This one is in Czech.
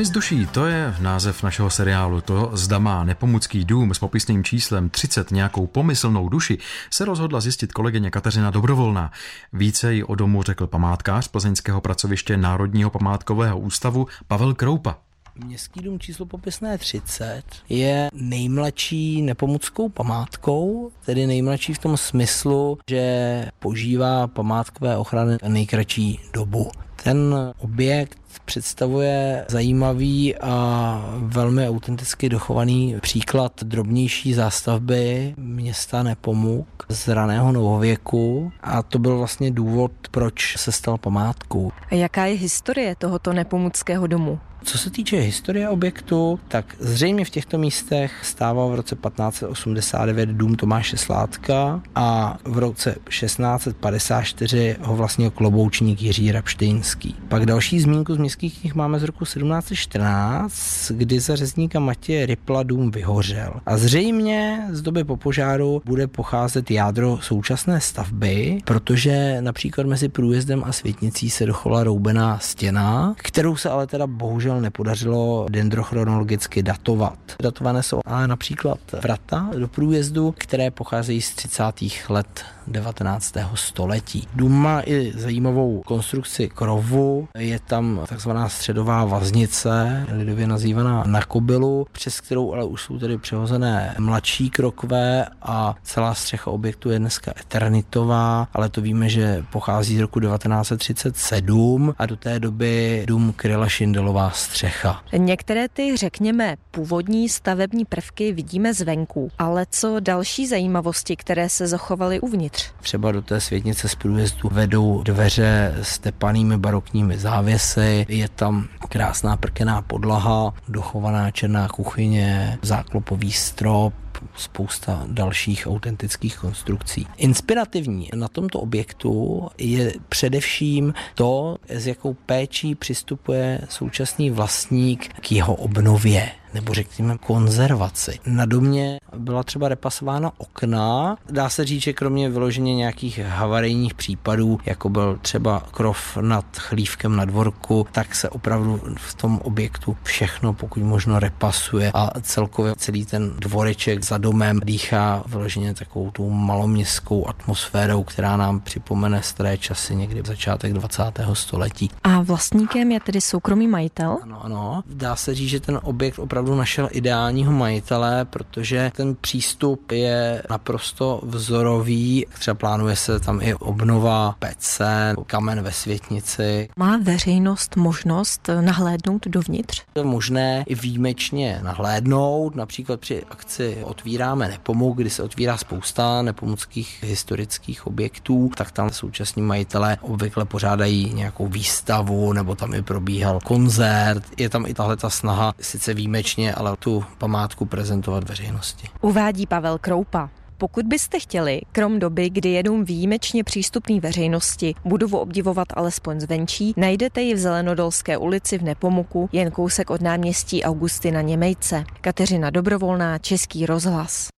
Domy z duší, to je název našeho seriálu. To zda má nepomucký dům s popisným číslem 30 nějakou pomyslnou duši, se rozhodla zjistit kolegyně Kateřina Dobrovolná. Více ji o domu řekl památkář plzeňského pracoviště Národního památkového ústavu Pavel Kroupa. Městský dům číslo popisné 30 je nejmladší nepomuckou památkou, tedy nejmladší v tom smyslu, že požívá památkové ochrany nejkratší dobu. Ten objekt představuje zajímavý a velmi autenticky dochovaný příklad drobnější zástavby města Nepomuk z raného novověku a to byl vlastně důvod, proč se stal památkou. A jaká je historie tohoto nepomuckého domu? Co se týče historie objektu, tak zřejmě v těchto místech stával v roce 1589 dům Tomáše Sládka a v roce 1654 ho vlastně kloboučník Jiří Rapštejnský. Pak další zmínku z městských knih máme z roku 1714, kdy za řezníka Matěje Rypla dům vyhořel. A zřejmě z doby po požáru bude pocházet jádro současné stavby, protože například mezi průjezdem a světnicí se dochovala roubená stěna, kterou se ale teda bohužel nepodařilo dendrochronologicky datovat. Datované jsou ale například vrata do průjezdu, které pocházejí z 30. let 19. století. Dům má i zajímavou konstrukci krovu, je tam takzvaná středová vaznice, lidově nazývaná na kobylu, přes kterou ale už jsou tedy přehozené mladší krokve a celá střecha objektu je dneska eternitová, ale to víme, že pochází z roku 1937 a do té doby dům kryla šindelová střecha. Některé ty, řekněme, původní stavební prvky vidíme zvenku, ale co další zajímavosti, které se zachovaly uvnitř? Třeba do té světnice z průjezdu vedou dveře s tepanými barokními závěsy, je tam krásná prkená podlaha, dochovaná černá kuchyně, záklopový strop, spousta dalších autentických konstrukcí. Inspirativní na tomto objektu je především to, s jakou péčí přistupuje současný vlastník k jeho obnově nebo řekněme konzervaci. Na domě byla třeba repasována okna. Dá se říct, že kromě vyloženě nějakých havarijních případů, jako byl třeba krov nad chlívkem na dvorku, tak se opravdu v tom objektu všechno pokud možno repasuje a celkově celý ten dvoreček za domem dýchá vyloženě takovou tu maloměstskou atmosférou, která nám připomene staré časy někdy v začátek 20. století. A vlastníkem je tedy soukromý majitel? Ano, ano. Dá se říct, že ten objekt opravdu našel ideálního majitele, protože ten přístup je naprosto vzorový. Třeba plánuje se tam i obnova pece, kamen ve světnici. Má veřejnost možnost nahlédnout dovnitř? Je možné i výjimečně nahlédnout, například při akci Otvíráme nepomuk, kdy se otvírá spousta nepomuckých historických objektů, tak tam současní majitelé obvykle pořádají nějakou výstavu nebo tam i probíhal koncert. Je tam i tahle ta snaha sice výjimečně, ale tu památku prezentovat veřejnosti. Uvádí Pavel Kroupa. Pokud byste chtěli, krom doby, kdy je dům výjimečně přístupný veřejnosti, budovu obdivovat alespoň zvenčí, najdete ji v Zelenodolské ulici v Nepomuku, jen kousek od náměstí Augustina Němejce. Kateřina Dobrovolná, Český rozhlas.